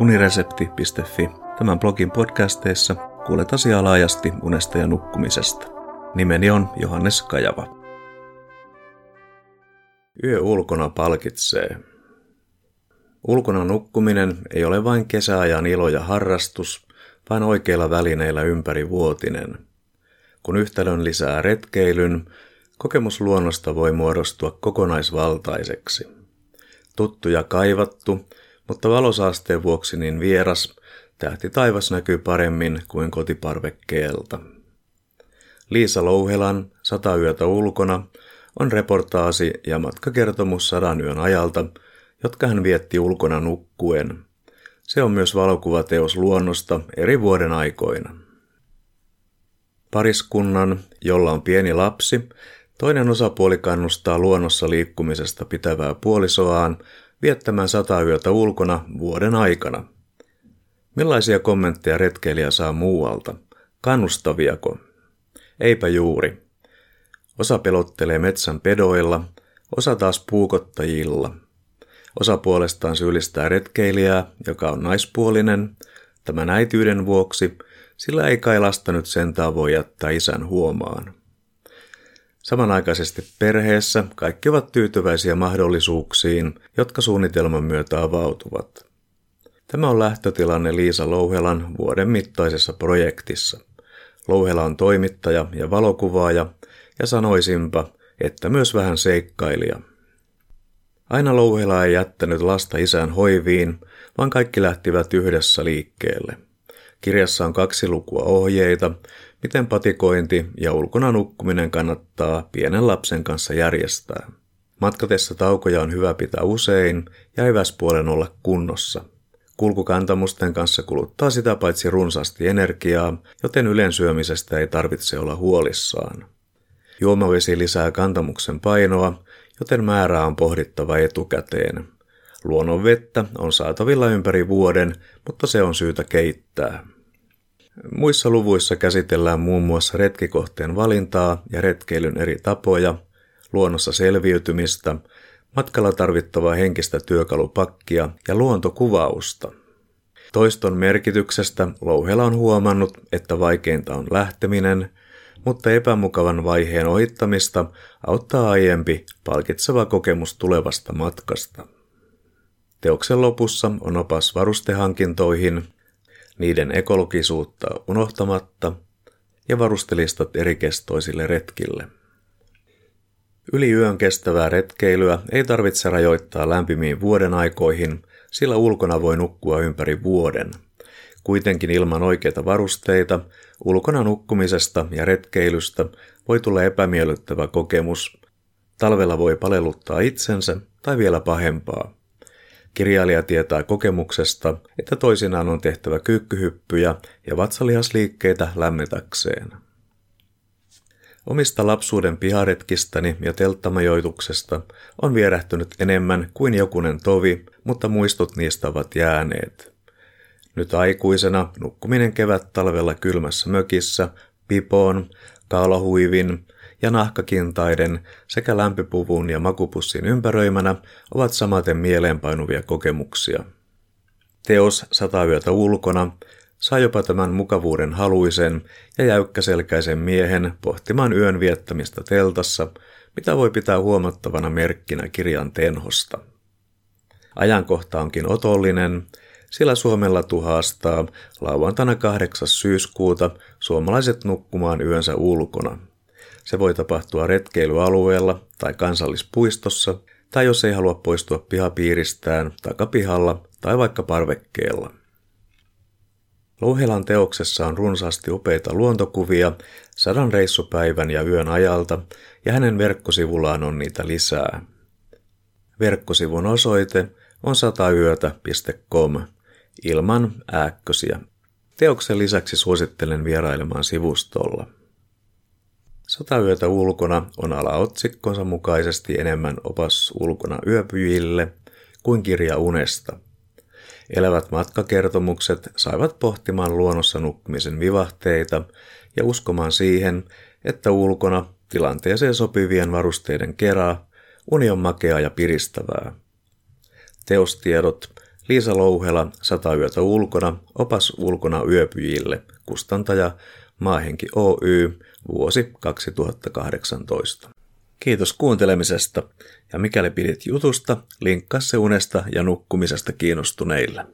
uniresepti.fi. Tämän blogin podcasteissa kuulet asiaa laajasti unesta ja nukkumisesta. Nimeni on Johannes Kajava. Yö ulkona palkitsee. Ulkona nukkuminen ei ole vain kesäajan ilo ja harrastus, vaan oikeilla välineillä ympäri vuotinen. Kun yhtälön lisää retkeilyn, kokemus luonnosta voi muodostua kokonaisvaltaiseksi. Tuttu ja kaivattu, mutta valosaasteen vuoksi niin vieras, tähti taivas näkyy paremmin kuin kotiparvekkeelta. Liisa Louhelan Sata yötä ulkona on reportaasi ja matkakertomus sadan yön ajalta, jotka hän vietti ulkona nukkuen. Se on myös valokuvateos luonnosta eri vuoden aikoina. Pariskunnan, jolla on pieni lapsi, toinen osapuoli kannustaa luonnossa liikkumisesta pitävää puolisoaan viettämään sata yötä ulkona vuoden aikana. Millaisia kommentteja retkeilijä saa muualta? Kannustaviako? Eipä juuri. Osa pelottelee metsän pedoilla, osa taas puukottajilla. Osa puolestaan syyllistää retkeilijää, joka on naispuolinen, tämän äityyden vuoksi, sillä ei kai lasta nyt sentään voi jättää isän huomaan. Samanaikaisesti perheessä kaikki ovat tyytyväisiä mahdollisuuksiin, jotka suunnitelman myötä avautuvat. Tämä on lähtötilanne Liisa Louhelan vuoden mittaisessa projektissa. Louhela on toimittaja ja valokuvaaja, ja sanoisinpa, että myös vähän seikkailija. Aina Louhela ei jättänyt lasta isän hoiviin, vaan kaikki lähtivät yhdessä liikkeelle. Kirjassa on kaksi lukua ohjeita, miten patikointi ja ulkona nukkuminen kannattaa pienen lapsen kanssa järjestää. Matkatessa taukoja on hyvä pitää usein ja eväspuolen olla kunnossa. Kulkukantamusten kanssa kuluttaa sitä paitsi runsaasti energiaa, joten yleensyömisestä ei tarvitse olla huolissaan. Juomavesi lisää kantamuksen painoa, joten määrää on pohdittava etukäteen. Luonnonvettä on saatavilla ympäri vuoden, mutta se on syytä keittää. Muissa luvuissa käsitellään muun muassa retkikohteen valintaa ja retkeilyn eri tapoja, luonnossa selviytymistä, matkalla tarvittavaa henkistä työkalupakkia ja luontokuvausta. Toiston merkityksestä Louhela on huomannut, että vaikeinta on lähteminen, mutta epämukavan vaiheen ohittamista auttaa aiempi palkitseva kokemus tulevasta matkasta. Teoksen lopussa on opas varustehankintoihin, niiden ekologisuutta unohtamatta ja varustelistat erikestoisille retkille. Yli yön kestävää retkeilyä ei tarvitse rajoittaa lämpimiin vuoden aikoihin, sillä ulkona voi nukkua ympäri vuoden. Kuitenkin ilman oikeita varusteita, ulkona nukkumisesta ja retkeilystä voi tulla epämiellyttävä kokemus. Talvella voi paleluttaa itsensä tai vielä pahempaa. Kirjailija tietää kokemuksesta, että toisinaan on tehtävä kyykkyhyppyjä ja vatsalihasliikkeitä lämmetäkseen. Omista lapsuuden piharetkistäni ja telttamajoituksesta on vierähtynyt enemmän kuin jokunen tovi, mutta muistot niistä ovat jääneet. Nyt aikuisena nukkuminen kevät talvella kylmässä mökissä, pipoon, kaulahuivin ja nahkakintaiden sekä lämpöpuvun ja makupussin ympäröimänä ovat samaten mieleenpainuvia kokemuksia. Teos Sata yötä ulkona saa jopa tämän mukavuuden haluisen ja jäykkäselkäisen miehen pohtimaan yön viettämistä teltassa, mitä voi pitää huomattavana merkkinä kirjan tenhosta. Ajankohta onkin otollinen, sillä Suomella tuhastaa lauantaina 8. syyskuuta suomalaiset nukkumaan yönsä ulkona. Se voi tapahtua retkeilyalueella tai kansallispuistossa, tai jos ei halua poistua pihapiiristään, takapihalla tai vaikka parvekkeella. Louhelan teoksessa on runsaasti upeita luontokuvia sadan reissupäivän ja yön ajalta, ja hänen verkkosivullaan on niitä lisää. Verkkosivun osoite on satayötä.com ilman ääkkösiä. Teoksen lisäksi suosittelen vierailemaan sivustolla. Sata yötä ulkona on alaotsikkonsa mukaisesti enemmän opas ulkona yöpyjille kuin kirja unesta. Elävät matkakertomukset saivat pohtimaan luonnossa nukkumisen vivahteita ja uskomaan siihen, että ulkona tilanteeseen sopivien varusteiden keraa uni on makea ja piristävää. Teostiedot Liisa Louhela, Sata yötä ulkona, opas ulkona yöpyjille, kustantaja Maahenki Oy, vuosi 2018. Kiitos kuuntelemisesta ja mikäli pidit jutusta, linkkaa se unesta ja nukkumisesta kiinnostuneille.